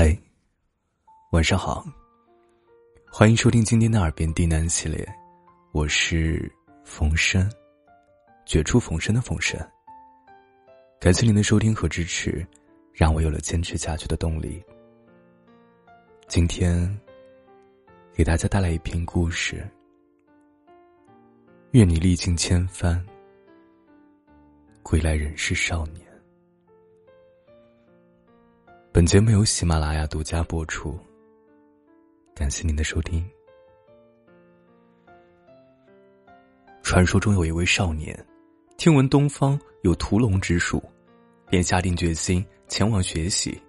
嗨，晚上好。欢迎收听今天的《耳边低喃》系列，我是冯生，绝处逢生的冯生。感谢您的收听和支持，让我有了坚持下去的动力。今天给大家带来一篇故事。愿你历经千帆，归来仍是少年。本节目由喜马拉雅独家播出，感谢您的收听。传说中有一位少年，听闻东方有屠龙之术，便下定决心前往学习。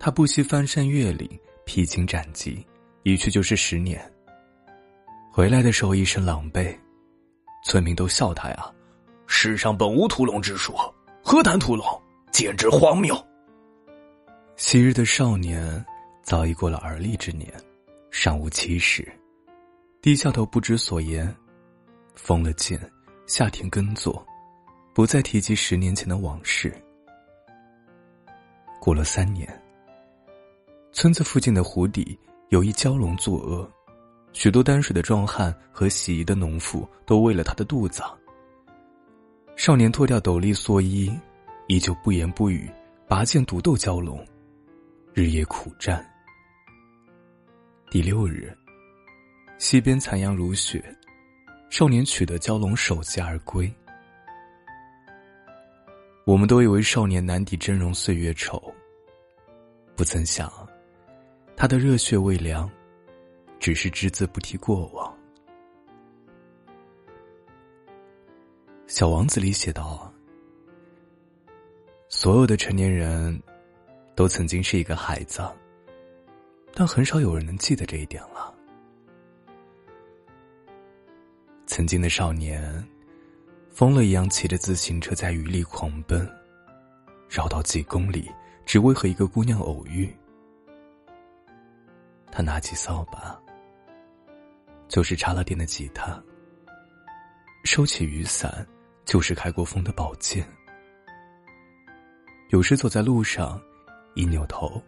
他不惜翻山越岭，披荆斩棘，一去就是十年。回来的时候一身狼狈，村民都笑他呀：“世上本无屠龙之术，何谈屠龙？简直荒谬！”昔日的少年早已过了而立之年，尚无妻室，低下头不知所言，封了剑，下田耕作，不再提及十年前的往事。过了三年，村子附近的湖底有一蛟龙作恶，许多担水的壮汉和洗衣的农妇都喂了他的肚子。少年脱掉斗笠蓑衣，依旧不言不语，拔剑独斗蛟龙。日夜苦战。第六日，西边残阳如血，少年取得蛟龙首级而归。我们都以为少年难抵峥嵘岁月丑，不曾想，他的热血未凉，只是只字不提过往。小王子里写道：“所有的成年人。”都曾经是一个孩子，但很少有人能记得这一点了。曾经的少年，疯了一样骑着自行车在雨里狂奔，绕道几公里，只为和一个姑娘偶遇。他拿起扫把，就是插了电的吉他；收起雨伞，就是开过锋的宝剑。有时走在路上。一扭头，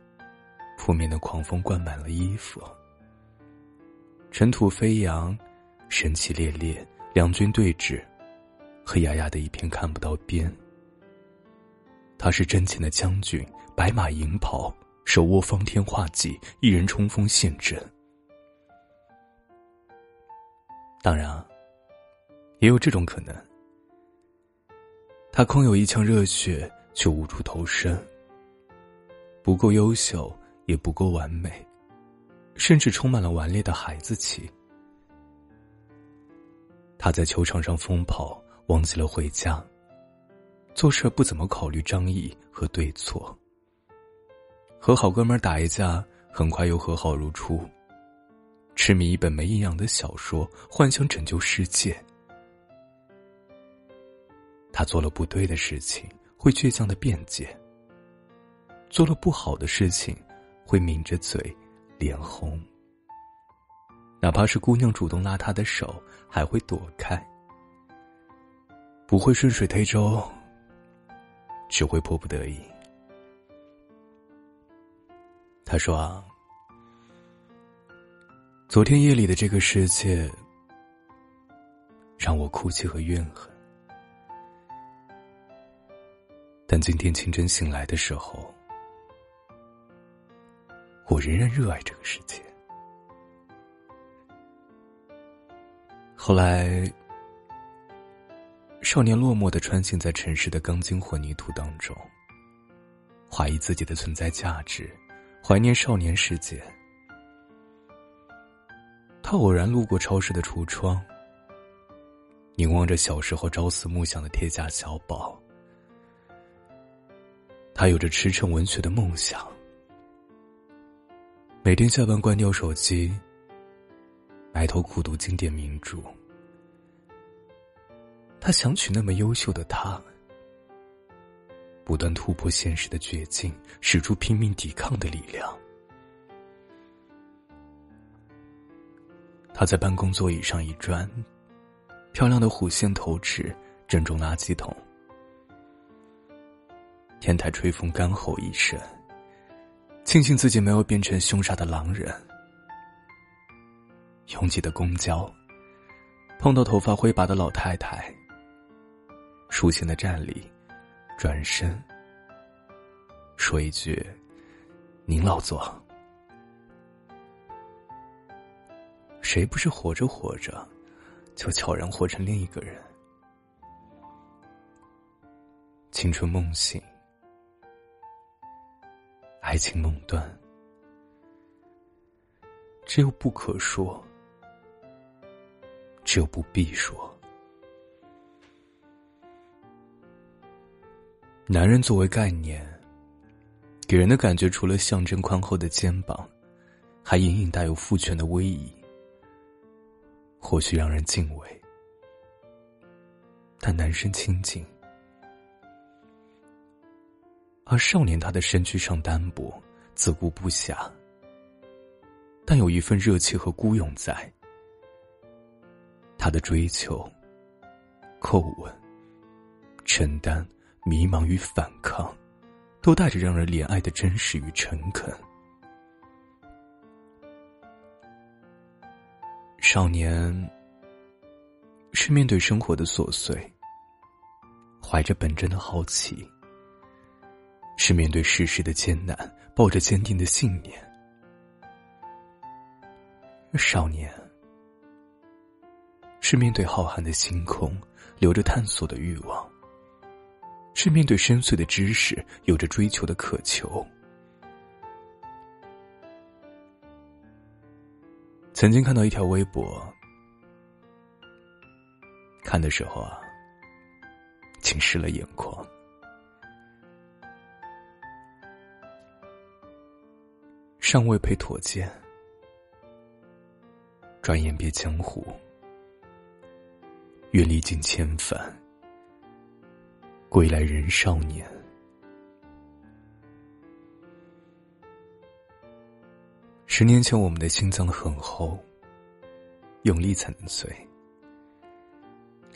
扑面的狂风灌满了衣服，尘土飞扬，神气烈烈，两军对峙，黑压压的一片看不到边。他是真前的将军，白马银袍，手握方天画戟，一人冲锋陷阵。当然，也有这种可能，他空有一腔热血，却无处投身。不够优秀，也不够完美，甚至充满了顽劣的孩子气。他在球场上疯跑，忘记了回家。做事不怎么考虑张毅和对错。和好哥们打一架，很快又和好如初。痴迷一本没营养的小说，幻想拯救世界。他做了不对的事情，会倔强的辩解。做了不好的事情，会抿着嘴，脸红。哪怕是姑娘主动拉他的手，还会躲开。不会顺水推舟，只会迫不得已。他说：“啊，昨天夜里的这个世界，让我哭泣和怨恨。但今天清晨醒来的时候。”我仍然热爱这个世界。后来，少年落寞的穿行在城市的钢筋混凝土当中，怀疑自己的存在价值，怀念少年时节。他偶然路过超市的橱窗，凝望着小时候朝思暮想的铁甲小宝。他有着驰骋文学的梦想。每天下班关掉手机，埋头苦读经典名著。他想娶那么优秀的她，不断突破现实的绝境，使出拼命抵抗的力量。他在办公座椅上一转，漂亮的弧线头纸，正中垃圾桶。天台吹风干吼一声。庆幸自己没有变成凶杀的狼人。拥挤的公交，碰到头发灰白的老太太，舒心的站立，转身，说一句：“您老坐。”谁不是活着活着，就悄然活成另一个人？青春梦醒，爱情梦断，只有不可说。只有不必说。男人作为概念，给人的感觉除了象征宽厚的肩膀，还隐隐带有父权的威仪，或许让人敬畏。但男生亲近，而少年他的身躯上单薄，自顾不暇，但有一份热切和孤勇在。他的追求、叩问、承担、迷茫与反抗，都带着让人怜爱的真实与诚恳。少年是面对生活的琐碎，怀着本真的好奇；是面对世事的艰难，抱着坚定的信念。少年。是面对浩瀚的星空，留着探索的欲望；是面对深邃的知识，有着追求的渴求。曾经看到一条微博，看的时候啊，浸湿了眼眶。尚未配妥剑，转眼别江湖。愿历尽千帆，归来仍少年。十年前，我们的心脏很厚，用力才能碎。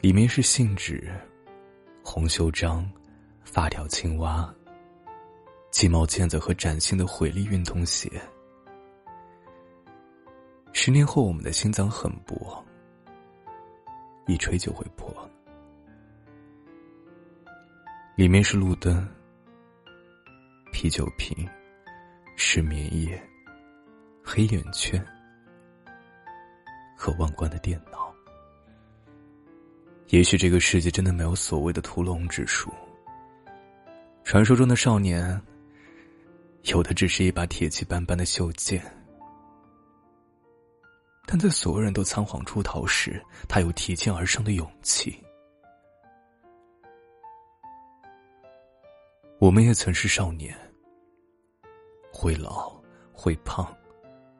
里面是信纸、红袖章、发条青蛙、鸡毛毽子和崭新的回力运动鞋。十年后，我们的心脏很薄。一吹就会破。里面是路灯、啤酒瓶、失眠夜、黑眼圈和万贯的电脑。也许这个世界真的没有所谓的屠龙之术。传说中的少年，有的只是一把铁器斑斑的袖剑。但在所有人都仓皇出逃时，他有提剑而上的勇气。我们也曾是少年，会老，会胖，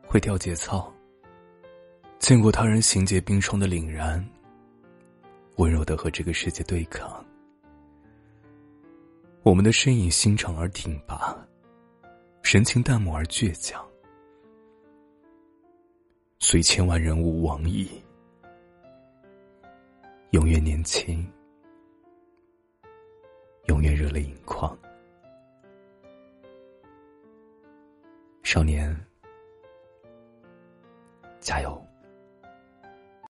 会掉节操。见过他人行劫冰霜的凛然，温柔的和这个世界对抗。我们的身影心长而挺拔，神情淡漠而倔强。虽千万人吾往矣，永远年轻，永远热泪盈眶。少年，加油！